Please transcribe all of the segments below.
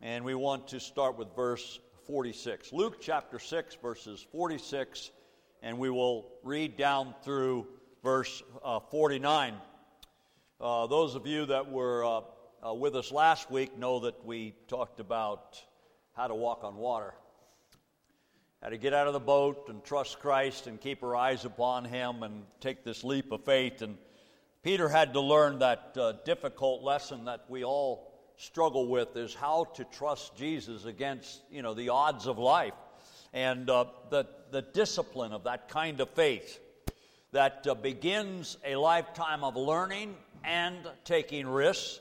and we want to start with verse 46. Luke chapter 6, verses 46, and we will read down through verse uh, 49. Uh, those of you that were uh, uh with us last week know that we talked about how to walk on water, how to get out of the boat and trust Christ and keep our eyes upon Him and take this leap of faith. And Peter had to learn that uh, difficult lesson that we all struggle with is how to trust Jesus against, you know, the odds of life and uh, the, the discipline of that kind of faith that uh, begins a lifetime of learning and taking risks.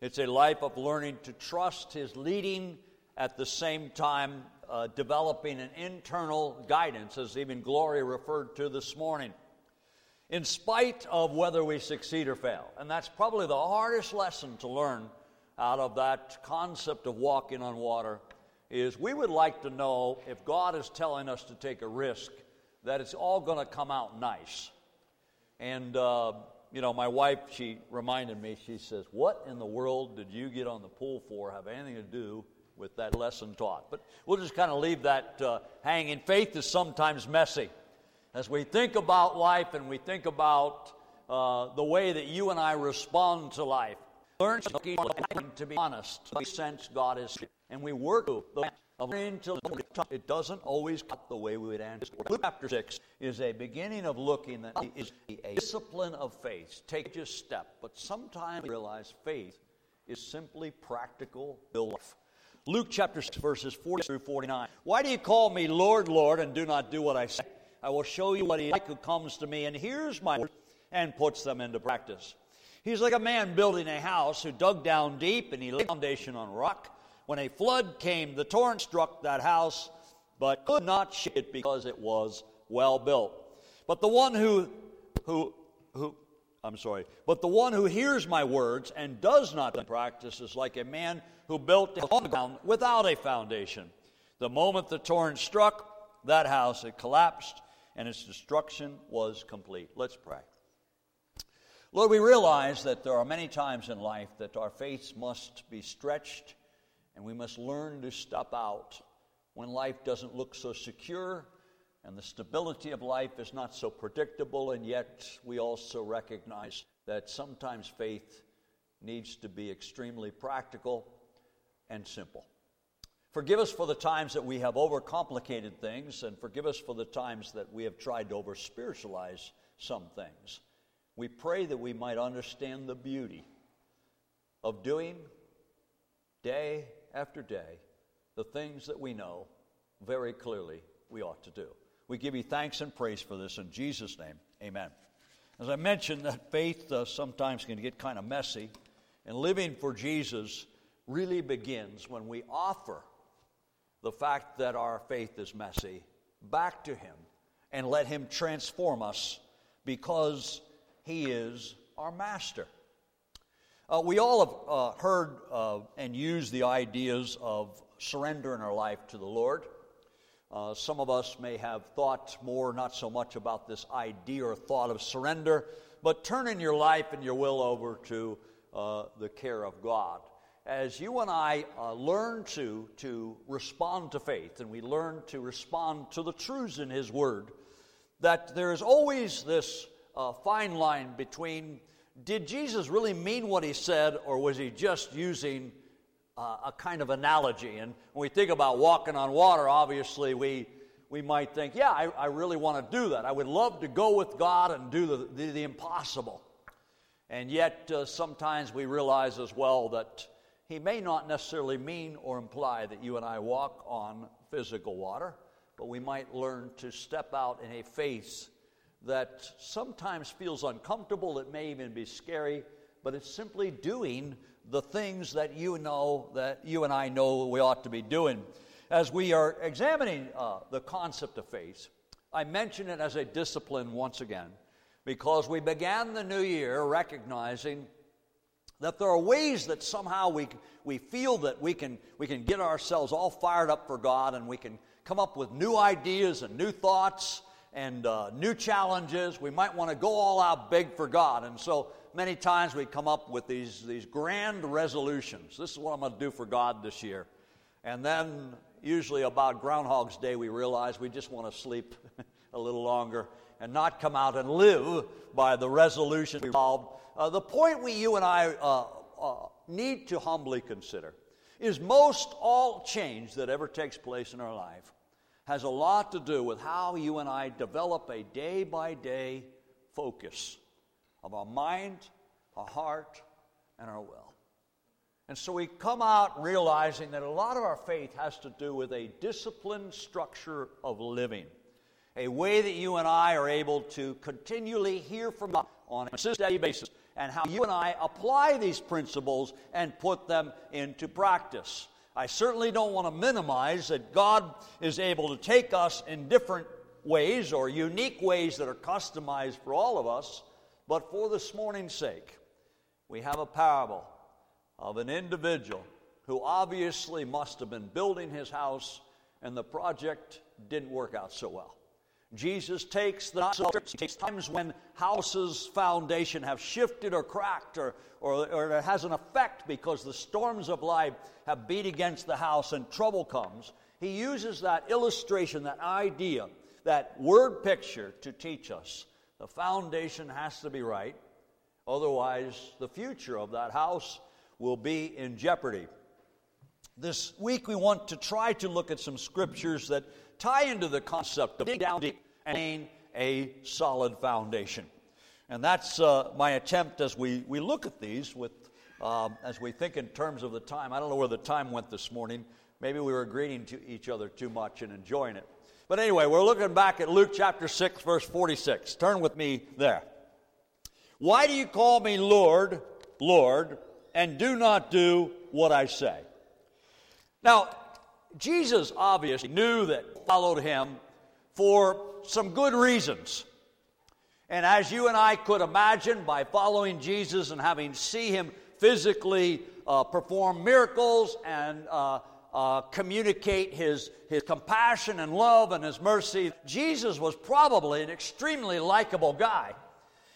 It's a life of learning to trust His leading at the same time uh, developing an internal guidance, as even Gloria referred to this morning, in spite of whether we succeed or fail. And that's probably the hardest lesson to learn out of that concept of walking on water is we would like to know if God is telling us to take a risk, that it's all going to come out nice. And, uh, you know, my wife, she reminded me, she says, What in the world did you get on the pool for have anything to do with that lesson taught? But we'll just kind of leave that uh, hanging. Faith is sometimes messy. As we think about life and we think about uh, the way that you and I respond to life, learn to be honest, sense God is, and we work the until it doesn't always cut the way we would anticipate. Luke chapter 6 is a beginning of looking that is a discipline of faith. Take a step, but sometimes we realize faith is simply practical belief. Luke chapter 6, verses 40 through 49. Why do you call me Lord, Lord, and do not do what I say? I will show you what he like who comes to me and hears my words and puts them into practice. He's like a man building a house who dug down deep and he laid foundation on rock. When a flood came, the torrent struck that house, but could not shake it because it was well built. But the one who, who, who, I'm sorry, but the one who hears my words and does not practice is like a man who built the ground without a foundation. The moment the torrent struck that house, it collapsed and its destruction was complete. Let's pray. Lord, we realize that there are many times in life that our faith must be stretched and we must learn to step out when life doesn't look so secure and the stability of life is not so predictable, and yet we also recognize that sometimes faith needs to be extremely practical and simple. Forgive us for the times that we have overcomplicated things, and forgive us for the times that we have tried to over spiritualize some things. We pray that we might understand the beauty of doing day after day the things that we know very clearly we ought to do. We give you thanks and praise for this in Jesus' name. Amen. As I mentioned, that faith uh, sometimes can get kind of messy, and living for Jesus really begins when we offer the fact that our faith is messy back to Him and let Him transform us because he is our master. Uh, we all have uh, heard uh, and used the ideas of surrender in our life to the Lord. Uh, some of us may have thought more, not so much about this idea or thought of surrender, but turning your life and your will over to uh, the care of God. As you and I uh, learn to, to respond to faith and we learn to respond to the truths in His Word, that there is always this uh, fine line between did Jesus really mean what he said, or was he just using uh, a kind of analogy? And when we think about walking on water, obviously we, we might think, yeah, I, I really want to do that. I would love to go with God and do the, the, the impossible. And yet, uh, sometimes we realize as well that he may not necessarily mean or imply that you and I walk on physical water, but we might learn to step out in a faith that sometimes feels uncomfortable, it may even be scary, but it's simply doing the things that you know, that you and I know we ought to be doing. As we are examining uh, the concept of faith, I mention it as a discipline once again because we began the new year recognizing that there are ways that somehow we, we feel that we can, we can get ourselves all fired up for God and we can come up with new ideas and new thoughts and uh, new challenges. We might want to go all out big for God. And so many times we come up with these, these grand resolutions. This is what I'm going to do for God this year. And then, usually about Groundhog's Day, we realize we just want to sleep a little longer and not come out and live by the resolution we resolved. Uh, the point we, you and I, uh, uh, need to humbly consider is most all change that ever takes place in our life has a lot to do with how you and I develop a day by day focus of our mind, our heart, and our will. And so we come out realizing that a lot of our faith has to do with a disciplined structure of living, a way that you and I are able to continually hear from God on a steady basis, and how you and I apply these principles and put them into practice. I certainly don't want to minimize that God is able to take us in different ways or unique ways that are customized for all of us, but for this morning's sake, we have a parable of an individual who obviously must have been building his house and the project didn't work out so well. Jesus takes the he takes times when houses' foundation have shifted or cracked or, or, or it has an effect because the storms of life have beat against the house and trouble comes. He uses that illustration, that idea, that word picture to teach us the foundation has to be right. Otherwise, the future of that house will be in jeopardy. This week, we want to try to look at some scriptures that tie into the concept of dig down deep and gain a solid foundation. And that's uh, my attempt as we, we look at these with, uh, as we think in terms of the time. I don't know where the time went this morning. Maybe we were greeting to each other too much and enjoying it. But anyway, we're looking back at Luke chapter 6, verse 46. Turn with me there. Why do you call me Lord, Lord, and do not do what I say? Now, Jesus obviously knew that followed him for some good reasons. And as you and I could imagine, by following Jesus and having see him physically uh, perform miracles and uh, uh, communicate his, his compassion and love and his mercy, Jesus was probably an extremely likable guy.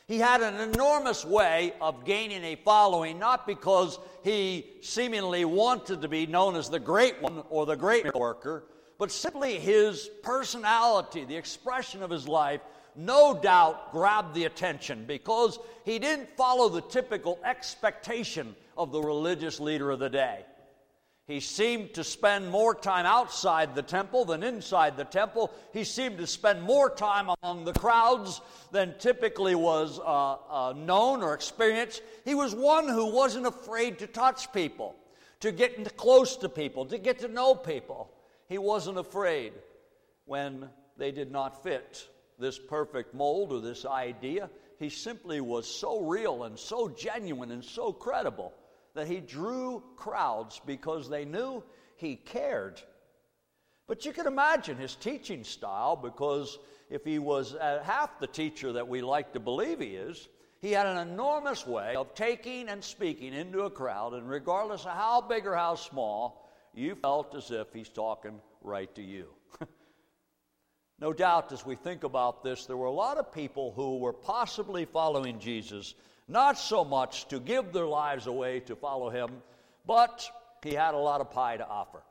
He had an enormous way of gaining a following, not because he seemingly wanted to be known as the great one or the great worker, but simply his personality, the expression of his life, no doubt grabbed the attention because he didn't follow the typical expectation of the religious leader of the day. He seemed to spend more time outside the temple than inside the temple. He seemed to spend more time among the crowds than typically was uh, uh, known or experienced. He was one who wasn't afraid to touch people, to get close to people, to get to know people. He wasn't afraid when they did not fit this perfect mold or this idea. He simply was so real and so genuine and so credible that he drew crowds because they knew he cared. But you can imagine his teaching style because if he was uh, half the teacher that we like to believe he is, he had an enormous way of taking and speaking into a crowd, and regardless of how big or how small, you felt as if he's talking right to you. no doubt, as we think about this, there were a lot of people who were possibly following Jesus not so much to give their lives away to follow him, but he had a lot of pie to offer.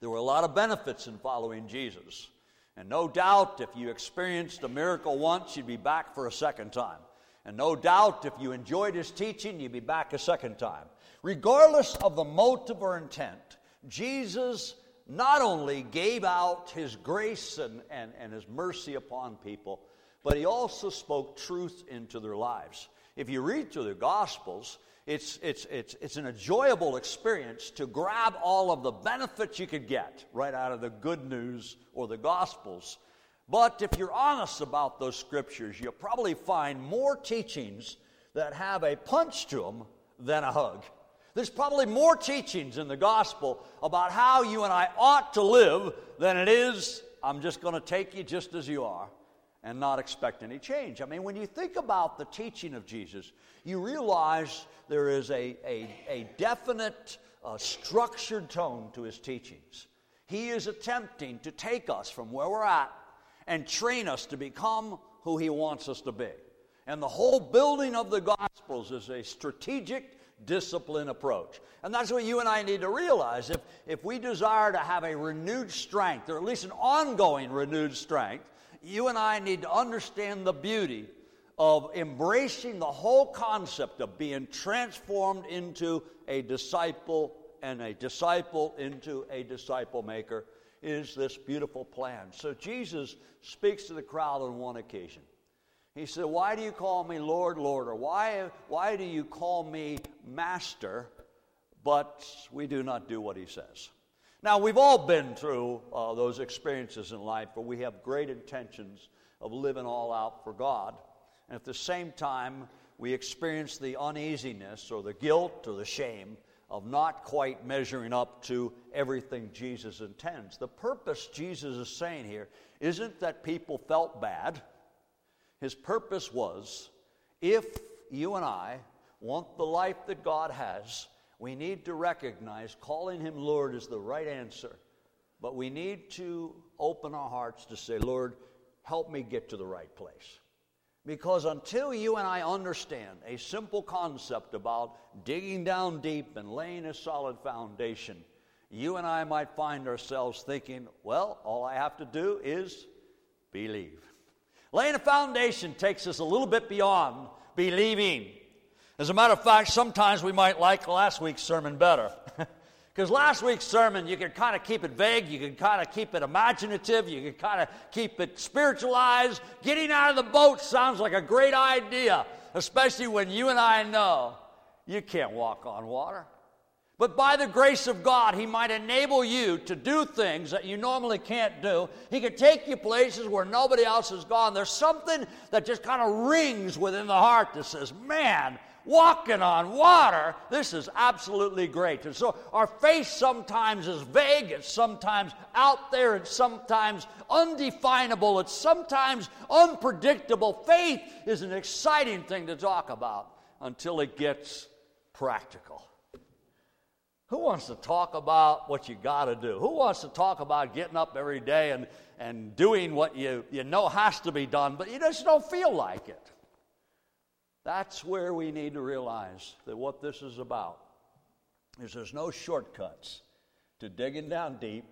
There were a lot of benefits in following Jesus. And no doubt, if you experienced a miracle once, you'd be back for a second time. And no doubt, if you enjoyed his teaching, you'd be back a second time. Regardless of the motive or intent, Jesus not only gave out his grace and, and, and his mercy upon people, but he also spoke truth into their lives. If you read through the Gospels, it's, it's, it's, it's an enjoyable experience to grab all of the benefits you could get right out of the good news or the Gospels. But if you're honest about those scriptures, you'll probably find more teachings that have a punch to them than a hug. There's probably more teachings in the gospel about how you and I ought to live than it is, I'm just going to take you just as you are and not expect any change. I mean, when you think about the teaching of Jesus, you realize there is a, a, a definite uh, structured tone to his teachings. He is attempting to take us from where we're at and train us to become who he wants us to be. And the whole building of the Gospels is a strategic, discipline approach. And that's what you and I need to realize. If, if we desire to have a renewed strength, or at least an ongoing renewed strength, you and I need to understand the beauty of embracing the whole concept of being transformed into a disciple and a disciple into a disciple maker is this beautiful plan. So Jesus speaks to the crowd on one occasion. He said, Why do you call me Lord, Lord? Or why, why do you call me Master? But we do not do what he says. Now, we've all been through uh, those experiences in life where we have great intentions of living all out for God. And at the same time, we experience the uneasiness or the guilt or the shame of not quite measuring up to everything Jesus intends. The purpose Jesus is saying here isn't that people felt bad. His purpose was if you and I want the life that God has, we need to recognize calling Him Lord is the right answer. But we need to open our hearts to say, Lord, help me get to the right place. Because until you and I understand a simple concept about digging down deep and laying a solid foundation, you and I might find ourselves thinking, well, all I have to do is believe. Laying a foundation takes us a little bit beyond believing. As a matter of fact, sometimes we might like last week's sermon better. Because last week's sermon, you can kind of keep it vague, you can kind of keep it imaginative, you can kind of keep it spiritualized. Getting out of the boat sounds like a great idea, especially when you and I know you can't walk on water. But by the grace of God, He might enable you to do things that you normally can't do. He could take you places where nobody else has gone. There's something that just kind of rings within the heart that says, man, walking on water, this is absolutely great. And so our faith sometimes is vague, it's sometimes out there, it's sometimes undefinable, it's sometimes unpredictable. Faith is an exciting thing to talk about until it gets practical. Who wants to talk about what you got to do? Who wants to talk about getting up every day and, and doing what you, you know has to be done, but you just don't feel like it? That's where we need to realize that what this is about is there's no shortcuts to digging down deep,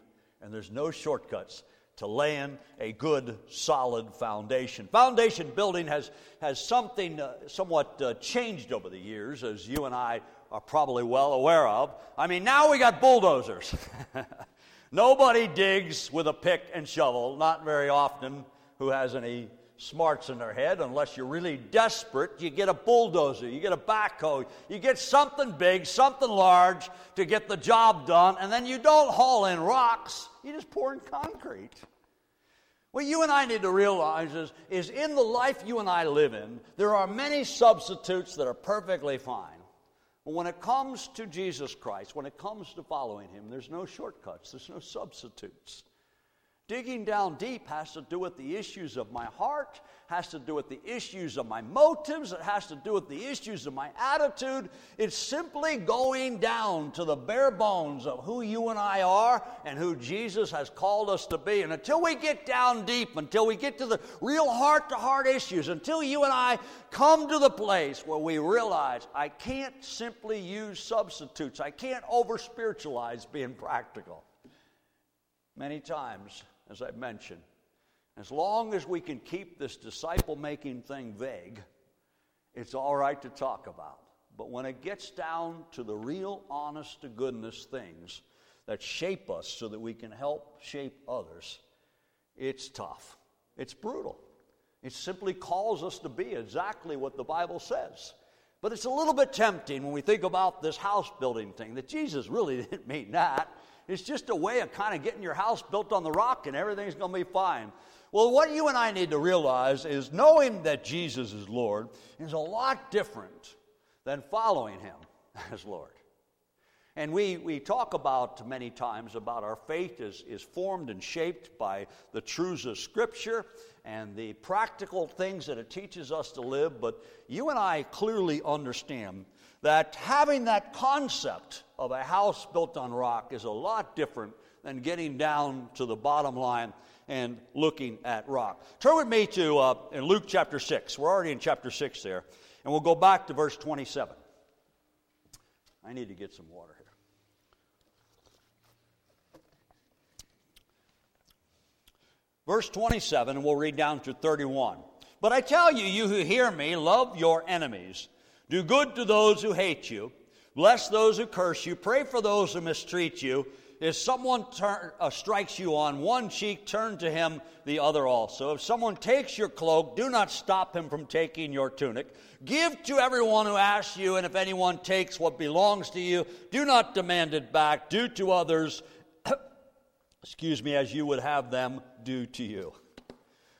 and there's no shortcuts to laying a good, solid foundation. Foundation building has, has something uh, somewhat uh, changed over the years, as you and I are probably well aware of. I mean, now we got bulldozers. Nobody digs with a pick and shovel, not very often, who has any smarts in their head unless you're really desperate. You get a bulldozer, you get a backhoe, you get something big, something large to get the job done, and then you don't haul in rocks, you just pour in concrete. What you and I need to realize is, is in the life you and I live in, there are many substitutes that are perfectly fine. But when it comes to Jesus Christ, when it comes to following Him, there's no shortcuts, there's no substitutes. Digging down deep has to do with the issues of my heart, has to do with the issues of my motives, it has to do with the issues of my attitude. It's simply going down to the bare bones of who you and I are and who Jesus has called us to be. And until we get down deep, until we get to the real heart to heart issues, until you and I come to the place where we realize I can't simply use substitutes, I can't over spiritualize being practical. Many times, as I've mentioned. As long as we can keep this disciple making thing vague, it's all right to talk about. But when it gets down to the real, honest to goodness things that shape us so that we can help shape others, it's tough. It's brutal. It simply calls us to be exactly what the Bible says. But it's a little bit tempting when we think about this house building thing that Jesus really didn't mean that. It's just a way of kind of getting your house built on the rock and everything's going to be fine. Well, what you and I need to realize is knowing that Jesus is Lord is a lot different than following him as Lord. And we, we talk about many times about our faith is, is formed and shaped by the truths of Scripture and the practical things that it teaches us to live. But you and I clearly understand that having that concept of a house built on rock is a lot different than getting down to the bottom line and looking at rock. Turn with me to uh, in Luke chapter 6. We're already in chapter 6 there. And we'll go back to verse 27. I need to get some water here. Verse 27, and we'll read down to 31. But I tell you, you who hear me, love your enemies. Do good to those who hate you. Bless those who curse you. Pray for those who mistreat you. If someone uh, strikes you on one cheek, turn to him the other also. If someone takes your cloak, do not stop him from taking your tunic. Give to everyone who asks you, and if anyone takes what belongs to you, do not demand it back. Do to others, excuse me, as you would have them do to you.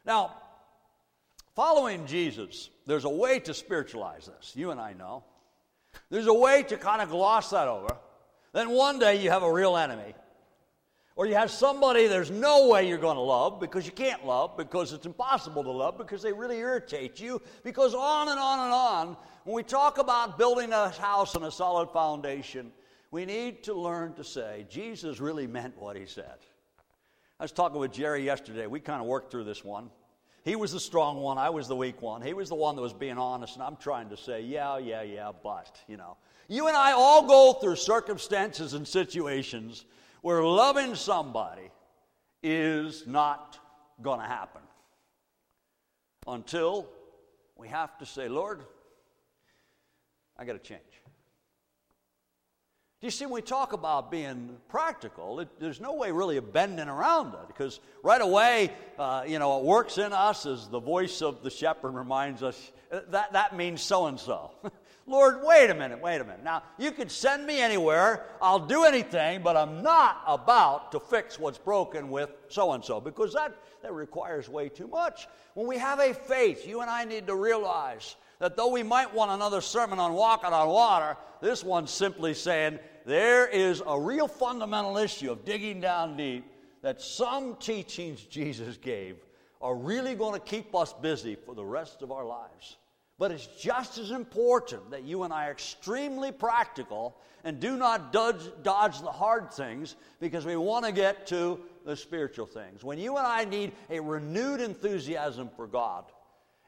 Now, following Jesus, there's a way to spiritualize this. You and I know. There's a way to kind of gloss that over. Then one day you have a real enemy. Or you have somebody there's no way you're going to love because you can't love, because it's impossible to love, because they really irritate you, because on and on and on. When we talk about building a house on a solid foundation, we need to learn to say, Jesus really meant what he said. I was talking with Jerry yesterday. We kind of worked through this one. He was the strong one, I was the weak one. He was the one that was being honest, and I'm trying to say, yeah, yeah, yeah, but, you know. You and I all go through circumstances and situations where loving somebody is not going to happen until we have to say, Lord, I got to change. You see, when we talk about being practical, it, there's no way really of bending around it because right away, uh, you know, it works in us as the voice of the shepherd reminds us uh, that, that means so and so. Lord, wait a minute, wait a minute. Now, you could send me anywhere, I'll do anything, but I'm not about to fix what's broken with so and so because that, that requires way too much. When we have a faith, you and I need to realize that though we might want another sermon on walking on water, this one's simply saying there is a real fundamental issue of digging down deep that some teachings Jesus gave are really going to keep us busy for the rest of our lives. But it's just as important that you and I are extremely practical and do not dodge, dodge the hard things because we want to get to the spiritual things. When you and I need a renewed enthusiasm for God,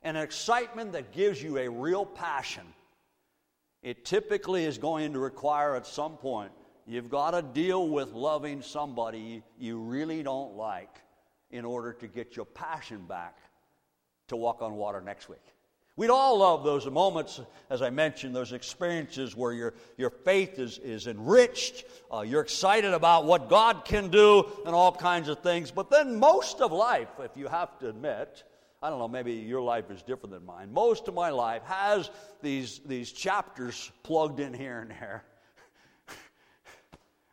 an excitement that gives you a real passion, it typically is going to require at some point you've got to deal with loving somebody you really don't like in order to get your passion back to walk on water next week. We'd all love those moments, as I mentioned, those experiences where your, your faith is, is enriched, uh, you're excited about what God can do, and all kinds of things. But then, most of life, if you have to admit, I don't know, maybe your life is different than mine. Most of my life has these, these chapters plugged in here and there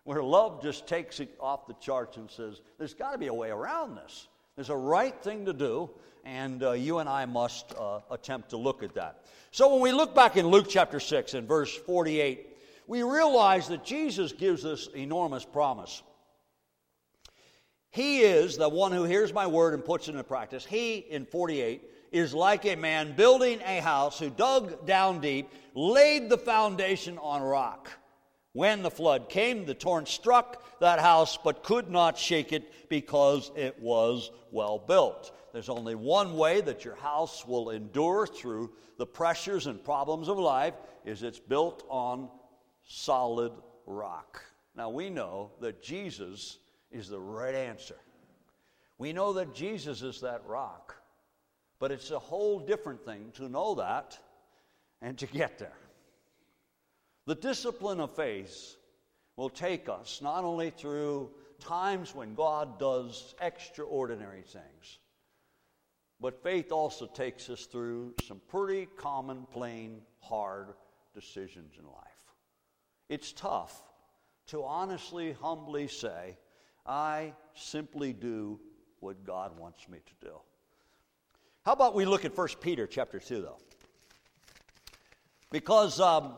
where love just takes it off the charts and says, there's got to be a way around this. There's a right thing to do, and uh, you and I must uh, attempt to look at that. So when we look back in Luke chapter 6 and verse 48, we realize that Jesus gives us enormous promise. He is the one who hears my word and puts it into practice. He, in 48, is like a man building a house who dug down deep, laid the foundation on rock. When the flood came, the torrent struck that house, but could not shake it because it was well built. There's only one way that your house will endure through the pressures and problems of life is it's built on solid rock. Now we know that Jesus is the right answer. We know that Jesus is that rock, but it's a whole different thing to know that and to get there. The discipline of faith will take us not only through times when God does extraordinary things, but faith also takes us through some pretty common, plain, hard decisions in life. It's tough to honestly, humbly say, I simply do what God wants me to do. How about we look at 1 Peter chapter 2, though? Because um,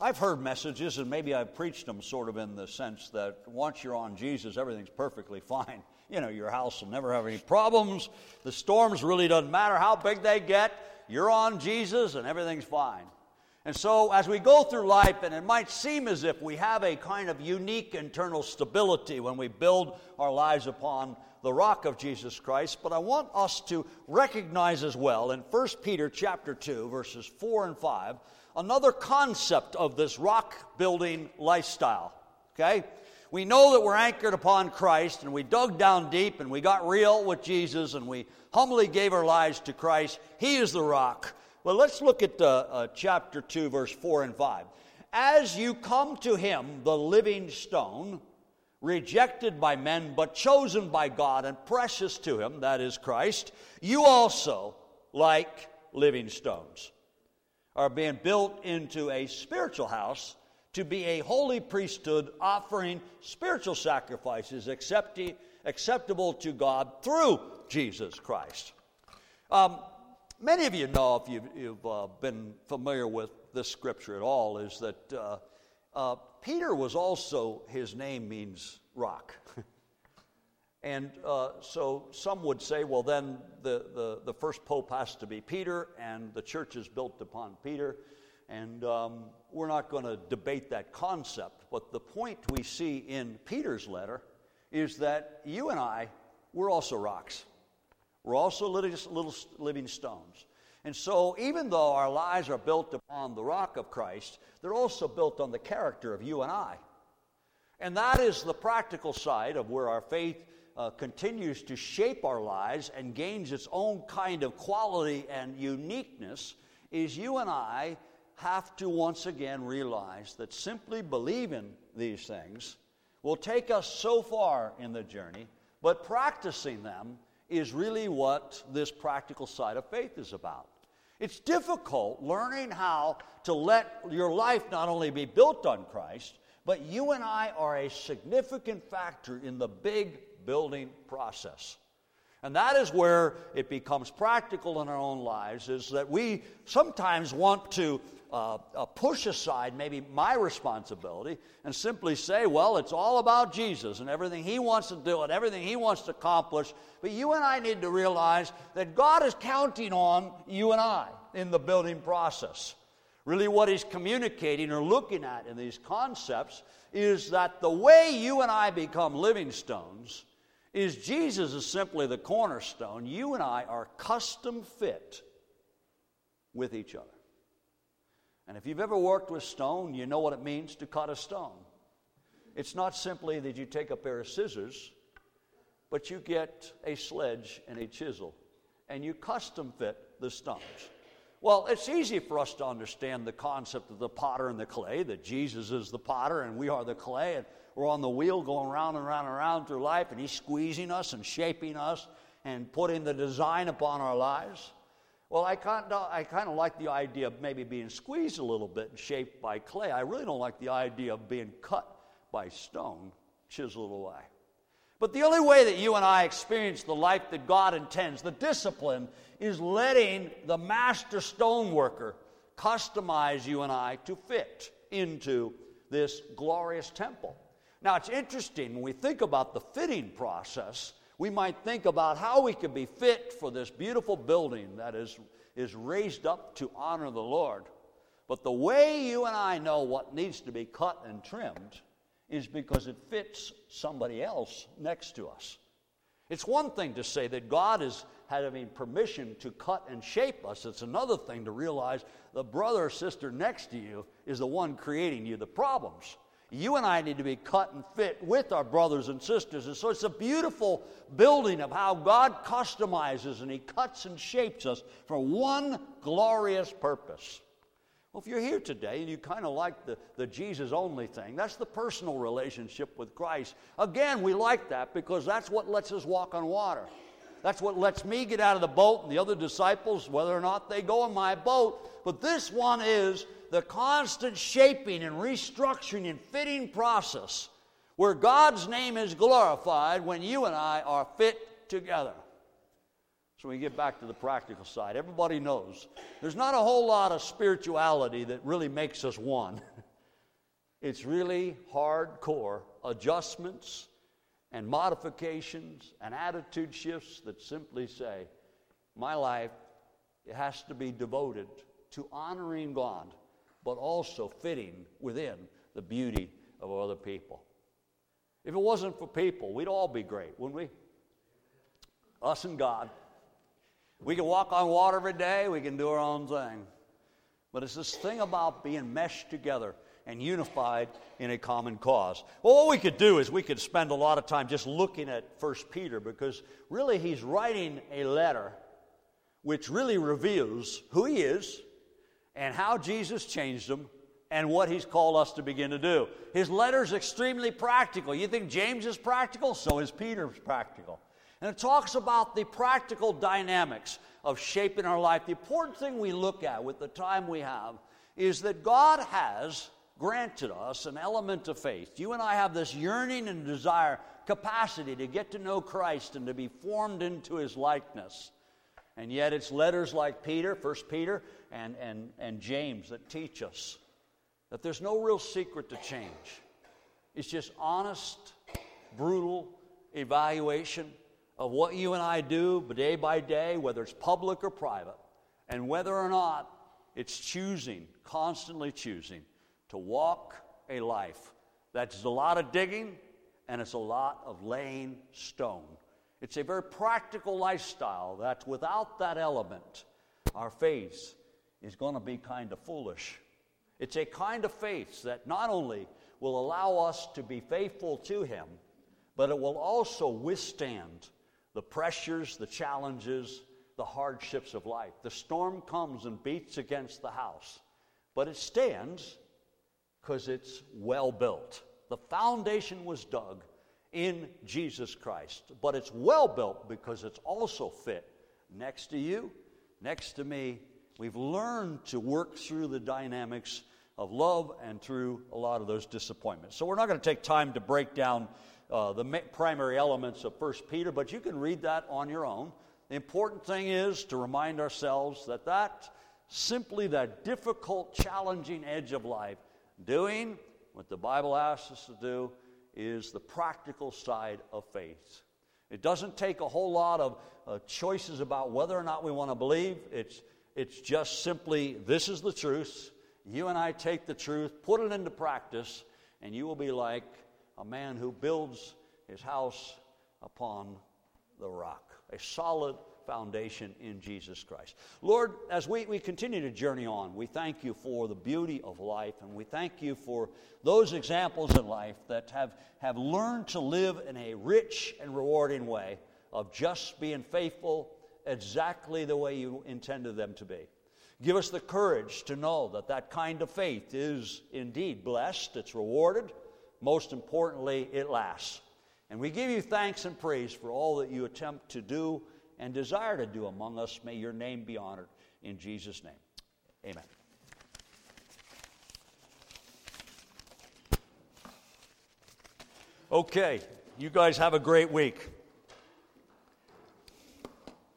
I've heard messages, and maybe I've preached them sort of in the sense that once you're on Jesus, everything's perfectly fine you know, your house will never have any problems. The storms really doesn't matter how big they get. You're on Jesus and everything's fine. And so, as we go through life, and it might seem as if we have a kind of unique internal stability when we build our lives upon the rock of Jesus Christ, but I want us to recognize as well in 1 Peter chapter 2, verses 4 and 5, another concept of this rock building lifestyle. Okay? We know that we're anchored upon Christ and we dug down deep and we got real with Jesus and we humbly gave our lives to Christ. He is the rock. Well, let's look at uh, uh, chapter 2, verse 4 and 5. As you come to him, the living stone, rejected by men, but chosen by God and precious to him, that is Christ, you also, like living stones, are being built into a spiritual house to be a holy priesthood offering spiritual sacrifices accepti- acceptable to God through Jesus Christ. Um, many of you know, if you've, you've uh, been familiar with this scripture at all, is that uh, uh, Peter was also, his name means rock. and uh, so some would say, well, then the, the, the, first pope has to be Peter, and the church is built upon Peter. And um, we're not going to debate that concept. But the point we see in Peter's letter is that you and I, we're also rocks. We're also little, living stones. And so, even though our lives are built upon the rock of Christ, they're also built on the character of you and I. And that is the practical side of where our faith uh, continues to shape our lives and gains its own kind of quality and uniqueness is you and I have to once again realize that simply believing these things will take us so far in the journey, but practicing them is really what this practical side of faith is about. It's difficult learning how to let your life not only be built on Christ, but you and I are a significant factor in the big building process. And that is where it becomes practical in our own lives is that we sometimes want to uh, uh, push aside maybe my responsibility and simply say, well, it's all about Jesus and everything He wants to do and everything He wants to accomplish. But you and I need to realize that God is counting on you and I in the building process. Really, what he's communicating or looking at in these concepts is that the way you and I become living stones is Jesus is simply the cornerstone. You and I are custom fit with each other. And if you've ever worked with stone, you know what it means to cut a stone. It's not simply that you take a pair of scissors, but you get a sledge and a chisel and you custom fit the stones. Well, it's easy for us to understand the concept of the potter and the clay, that Jesus is the potter and we are the clay, and we're on the wheel going round and round and round through life, and He's squeezing us and shaping us and putting the design upon our lives. Well, I kind, of, I kind of like the idea of maybe being squeezed a little bit and shaped by clay. I really don't like the idea of being cut by stone, chiseled away. But the only way that you and I experience the life that God intends, the discipline, is letting the master stoneworker customize you and I to fit into this glorious temple. Now, it's interesting when we think about the fitting process, we might think about how we can be fit for this beautiful building that is, is raised up to honor the Lord. But the way you and I know what needs to be cut and trimmed is because it fits somebody else next to us. It's one thing to say that God is having permission to cut and shape us. It's another thing to realize the brother or sister next to you is the one creating you the problems. You and I need to be cut and fit with our brothers and sisters. And so it's a beautiful building of how God customizes and He cuts and shapes us for one glorious purpose. Well, if you're here today and you kind of like the, the Jesus only thing, that's the personal relationship with Christ. Again, we like that because that's what lets us walk on water. That's what lets me get out of the boat and the other disciples, whether or not they go in my boat. But this one is the constant shaping and restructuring and fitting process where God's name is glorified when you and I are fit together. So we get back to the practical side. Everybody knows there's not a whole lot of spirituality that really makes us one. it's really hardcore adjustments and modifications and attitude shifts that simply say, my life it has to be devoted to honoring God, but also fitting within the beauty of other people. If it wasn't for people, we'd all be great, wouldn't we? Us and God. We can walk on water every day, we can do our own thing. But it's this thing about being meshed together and unified in a common cause. Well, what we could do is we could spend a lot of time just looking at 1 Peter because really he's writing a letter which really reveals who he is and how Jesus changed them and what he's called us to begin to do. His letter is extremely practical. You think James is practical? So is Peter's practical. And it talks about the practical dynamics of shaping our life. The important thing we look at with the time we have is that God has granted us an element of faith. You and I have this yearning and desire, capacity to get to know Christ and to be formed into his likeness. And yet it's letters like Peter, First Peter, and, and, and James that teach us that there's no real secret to change. It's just honest, brutal evaluation of what you and I do day by day, whether it's public or private, and whether or not it's choosing, constantly choosing to walk a life that's a lot of digging and it's a lot of laying stone. It's a very practical lifestyle that without that element, our faith is going to be kind of foolish. It's a kind of faith that not only will allow us to be faithful to Him, but it will also withstand the pressures, the challenges, the hardships of life. The storm comes and beats against the house, but it stands because it's well built. The foundation was dug in Jesus Christ, but it's well built because it's also fit next to you, next to me. We've learned to work through the dynamics of love and through a lot of those disappointments. So we're not going to take time to break down uh, the primary elements of 1 Peter, but you can read that on your own. The important thing is to remind ourselves that that simply that difficult, challenging edge of life Doing what the Bible asks us to do is the practical side of faith. It doesn't take a whole lot of uh, choices about whether or not we want to believe. It's, it's just simply this is the truth. You and I take the truth, put it into practice, and you will be like a man who builds his house upon the rock. A solid foundation in Jesus Christ. Lord, as we, we continue to journey on, we thank you for the beauty of life, and we thank you for those examples in life that have, have learned to live in a rich and rewarding way of just being faithful exactly the way you intended them to be. Give us the courage to know that that kind of faith is indeed blessed, it's rewarded, most importantly, it lasts. And we give you thanks and praise for all that you attempt to do and desire to do among us. May your name be honored. In Jesus' name, amen. Okay, you guys have a great week.